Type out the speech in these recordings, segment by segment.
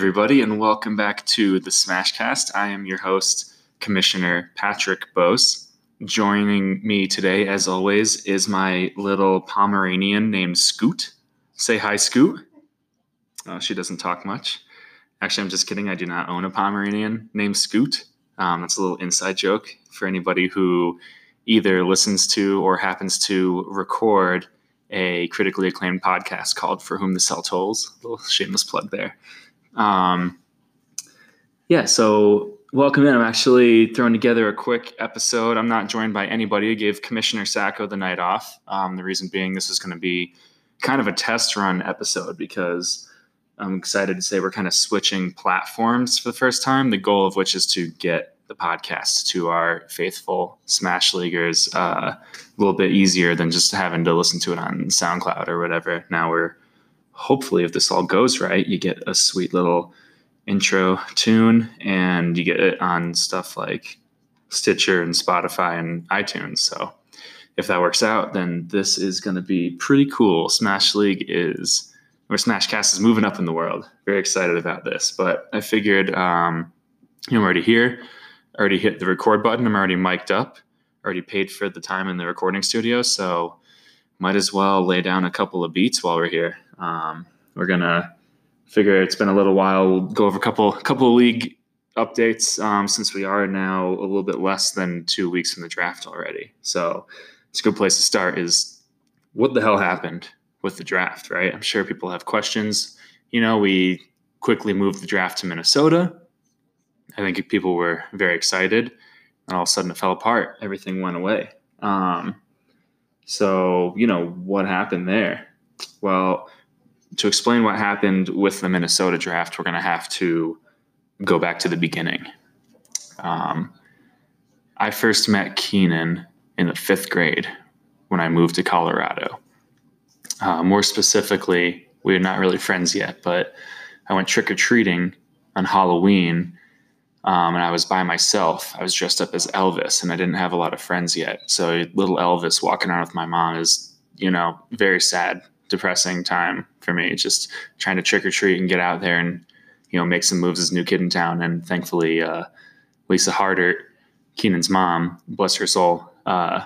Everybody, and welcome back to the Smashcast. I am your host, Commissioner Patrick Bose. Joining me today, as always, is my little Pomeranian named Scoot. Say hi, Scoot. Oh, she doesn't talk much. Actually, I'm just kidding. I do not own a Pomeranian named Scoot. Um, that's a little inside joke for anybody who either listens to or happens to record a critically acclaimed podcast called For Whom the Cell Tolls. A little shameless plug there. Um, yeah, so welcome in. I'm actually throwing together a quick episode. I'm not joined by anybody. I gave Commissioner Sacco the night off. Um, the reason being, this is going to be kind of a test run episode because I'm excited to say we're kind of switching platforms for the first time. The goal of which is to get the podcast to our faithful Smash Leaguers uh, a little bit easier than just having to listen to it on SoundCloud or whatever. Now we're hopefully, if this all goes right, you get a sweet little intro tune and you get it on stuff like Stitcher and Spotify and iTunes. So if that works out, then this is going to be pretty cool. Smash League is, or Smashcast is moving up in the world. Very excited about this. But I figured, um, you know, I'm already here, already hit the record button. I'm already mic'd up, already paid for the time in the recording studio. So might as well lay down a couple of beats while we're here. Um, we're gonna figure it's been a little while. We'll go over a couple couple of league updates um, since we are now a little bit less than two weeks from the draft already. So it's a good place to start. Is what the hell happened with the draft? Right? I'm sure people have questions. You know, we quickly moved the draft to Minnesota. I think people were very excited, and all of a sudden it fell apart. Everything went away. Um, so, you know, what happened there? Well, to explain what happened with the Minnesota draft, we're going to have to go back to the beginning. Um, I first met Keenan in the fifth grade when I moved to Colorado. Uh, more specifically, we were not really friends yet, but I went trick or treating on Halloween um, and I was by myself. I was dressed up as Elvis and I didn't have a lot of friends yet. So, little Elvis walking around with my mom is, you know, very sad depressing time for me. Just trying to trick or treat and get out there and you know make some moves as new kid in town. And thankfully, uh, Lisa Harder, Keenan's mom, bless her soul, uh,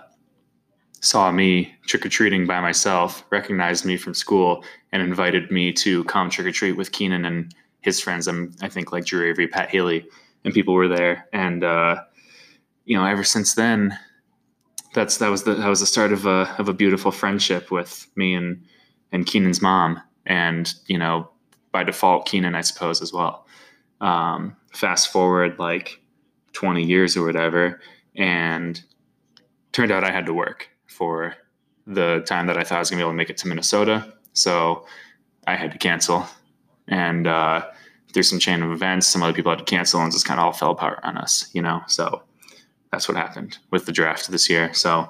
saw me trick or treating by myself, recognized me from school, and invited me to come trick or treat with Keenan and his friends. I'm I think like Drew Avery, Pat Haley, and people were there. And uh, you know, ever since then, that's that was the that was the start of a of a beautiful friendship with me and and Keenan's mom, and you know, by default, Keenan, I suppose, as well. Um, fast forward like 20 years or whatever, and turned out I had to work for the time that I thought I was gonna be able to make it to Minnesota. So I had to cancel, and uh, through some chain of events, some other people had to cancel, and just kind of all fell apart on us, you know. So that's what happened with the draft this year. So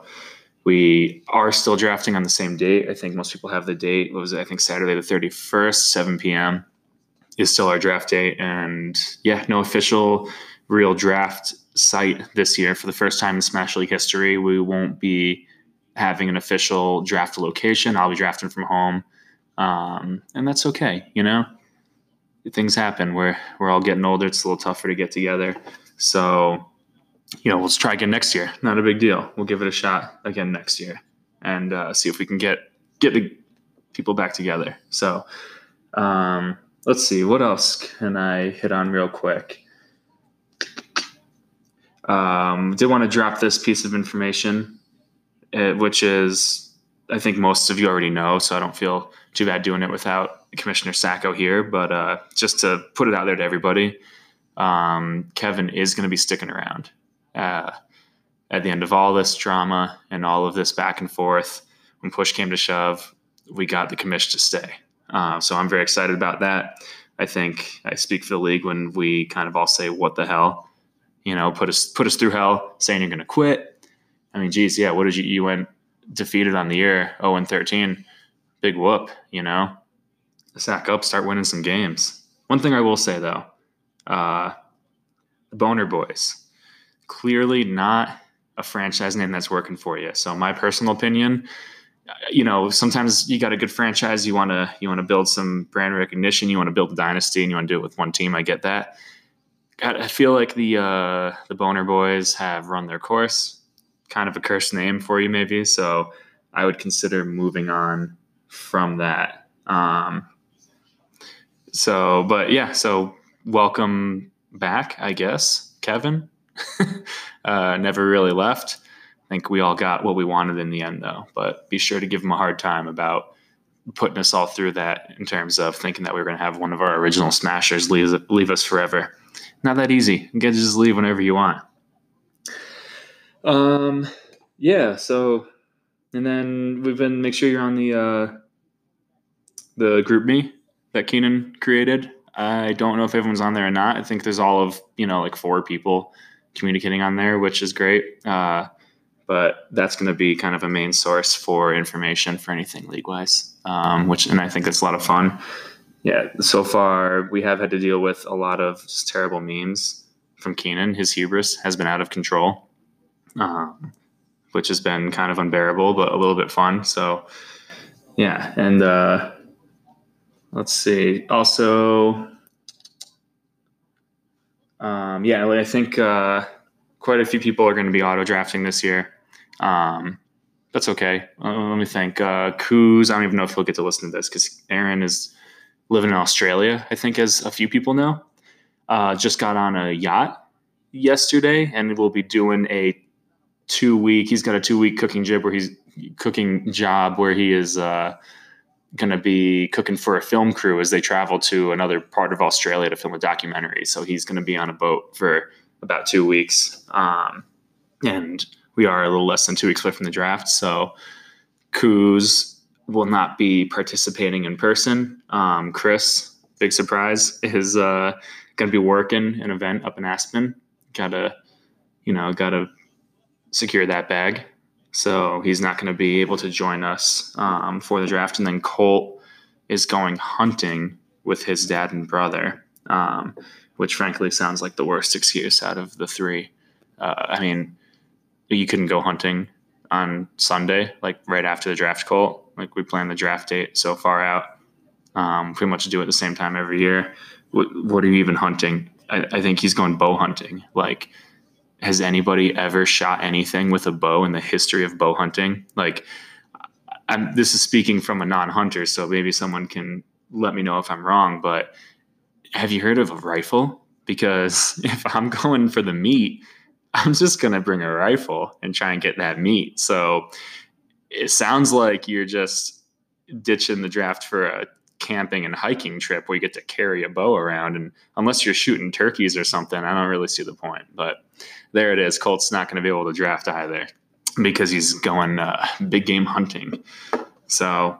we are still drafting on the same date. I think most people have the date. What was it? I think Saturday the 31st, 7 p.m. is still our draft date. And yeah, no official real draft site this year. For the first time in Smash League history, we won't be having an official draft location. I'll be drafting from home. Um, and that's okay, you know? Things happen. We're, we're all getting older. It's a little tougher to get together. So you know, let's try again next year. Not a big deal. We'll give it a shot again next year and uh, see if we can get get the people back together. So, um, let's see what else can I hit on real quick. Um, did want to drop this piece of information, uh, which is I think most of you already know, so I don't feel too bad doing it without Commissioner Sacco here. But uh, just to put it out there to everybody, um, Kevin is going to be sticking around uh, at the end of all this drama and all of this back and forth, when push came to shove, we got the commission to stay. Uh, so I'm very excited about that. I think I speak for the league when we kind of all say, "What the hell?" You know, put us put us through hell, saying you're going to quit. I mean, geez, yeah. What did you? You went defeated on the year, 0 and 13. Big whoop, you know. Sack up, start winning some games. One thing I will say though, uh, the Boner Boys clearly not a franchise name that's working for you. So, my personal opinion, you know, sometimes you got a good franchise, you want to you want to build some brand recognition, you want to build a dynasty, and you want to do it with one team. I get that. God, I feel like the uh, the Boner Boys have run their course. Kind of a cursed name for you, maybe. So I would consider moving on from that. Um, so, but yeah, so welcome back, I guess, Kevin. uh, never really left. I think we all got what we wanted in the end, though. But be sure to give him a hard time about putting us all through that in terms of thinking that we were going to have one of our original smashers leave, leave us forever. Not that easy. You to just leave whenever you want. Um, yeah. So, and then we've been make sure you're on the uh, the GroupMe that Keenan created. I don't know if everyone's on there or not. I think there's all of you know like four people communicating on there, which is great. Uh, but that's going to be kind of a main source for information for anything league wise, um, which and I think it's a lot of fun. Yeah, so far we have had to deal with a lot of terrible memes from Keenan. His hubris has been out of control, um, which has been kind of unbearable, but a little bit fun. So, yeah, and uh, let's see. Also, um, yeah, I think uh, quite a few people are going to be auto drafting this year. Um, that's okay. Uh, let me think. Uh, Coos, I don't even know if he'll get to listen to this because Aaron is living in Australia, I think, as a few people know. Uh, just got on a yacht yesterday and will be doing a two week, he's got a two week cooking job where he's cooking job where he is uh, going to be cooking for a film crew as they travel to another part of Australia to film a documentary. So he's going to be on a boat for about two weeks. Um, and we are a little less than two weeks away from the draft. So Coos will not be participating in person. Um, Chris, big surprise, is uh, going to be working an event up in Aspen. Gotta, you know, gotta secure that bag. So he's not going to be able to join us um, for the draft. And then Colt is going hunting with his dad and brother, um, which frankly sounds like the worst excuse out of the three. Uh, I mean, you couldn't go hunting on Sunday, like right after the draft Colt. Like we plan the draft date so far out. Um, pretty much do it at the same time every year. What, are you even hunting? I, I, think he's going bow hunting. Like, has anybody ever shot anything with a bow in the history of bow hunting? Like, I'm, this is speaking from a non-hunter, so maybe someone can let me know if I'm wrong. But have you heard of a rifle? Because if I'm going for the meat, I'm just going to bring a rifle and try and get that meat. So it sounds like you're just ditching the draft for a camping and hiking trip where you get to carry a bow around. And unless you're shooting turkeys or something, I don't really see the point. But there it is. Colt's not going to be able to draft either because he's going uh, big game hunting. So,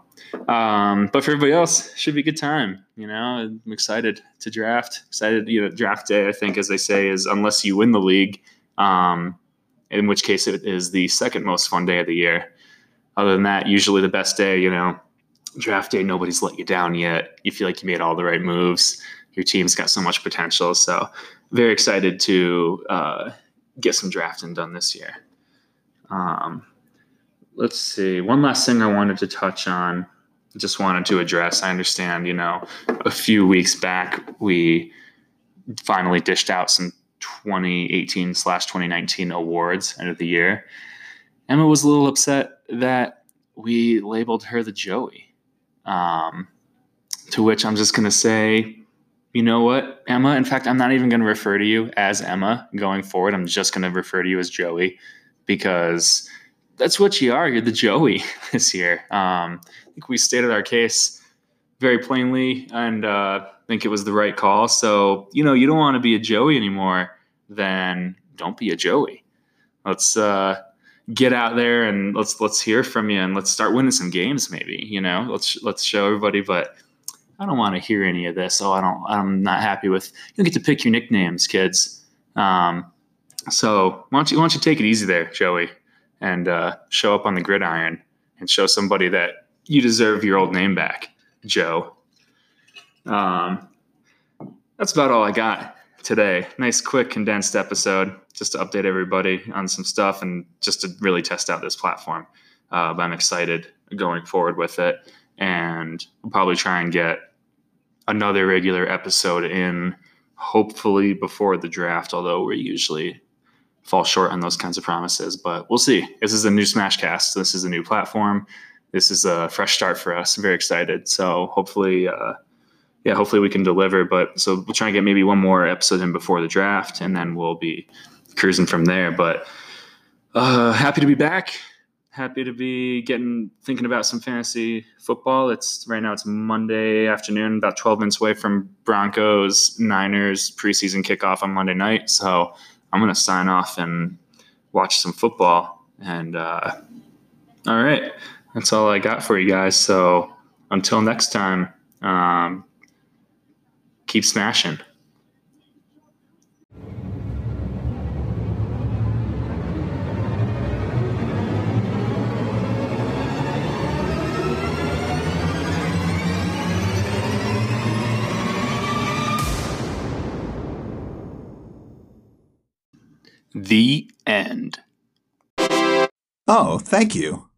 um, but for everybody else, should be a good time. You know, I'm excited to draft. Excited, you know, draft day. I think, as they say, is unless you win the league, um, in which case it is the second most fun day of the year. Other than that, usually the best day, you know, draft day, nobody's let you down yet. You feel like you made all the right moves. Your team's got so much potential. So, very excited to uh, get some drafting done this year. Um, let's see. One last thing I wanted to touch on, just wanted to address. I understand, you know, a few weeks back, we finally dished out some 2018 slash 2019 awards end of the year. Emma was a little upset that we labeled her the Joey. Um, to which I'm just going to say, you know what, Emma? In fact, I'm not even going to refer to you as Emma going forward. I'm just going to refer to you as Joey because that's what you are. You're the Joey this year. Um, I think we stated our case very plainly, and uh, think it was the right call. So, you know, you don't want to be a Joey anymore, then don't be a Joey. Let's uh, get out there and let's let's hear from you and let's start winning some games. Maybe you know, let's let's show everybody. But I don't want to hear any of this. Oh, I don't. I'm not happy with. You get to pick your nicknames, kids. Um, so why don't you why don't you take it easy there, Joey, and uh, show up on the gridiron and show somebody that you deserve your old name back, Joe. Um, that's about all I got today. Nice, quick, condensed episode just to update everybody on some stuff and just to really test out this platform. uh, but I'm excited going forward with it, and we'll probably try and get another regular episode in, hopefully before the draft. Although we usually fall short on those kinds of promises, but we'll see. This is a new Smashcast. This is a new platform. This is a fresh start for us. I'm very excited. So hopefully. Uh, yeah, hopefully we can deliver. But so we'll try and get maybe one more episode in before the draft, and then we'll be cruising from there. But uh, happy to be back. Happy to be getting thinking about some fantasy football. It's right now. It's Monday afternoon, about twelve minutes away from Broncos Niners preseason kickoff on Monday night. So I'm gonna sign off and watch some football. And uh, all right, that's all I got for you guys. So until next time. Um, keep smashing. The end. Oh, thank you.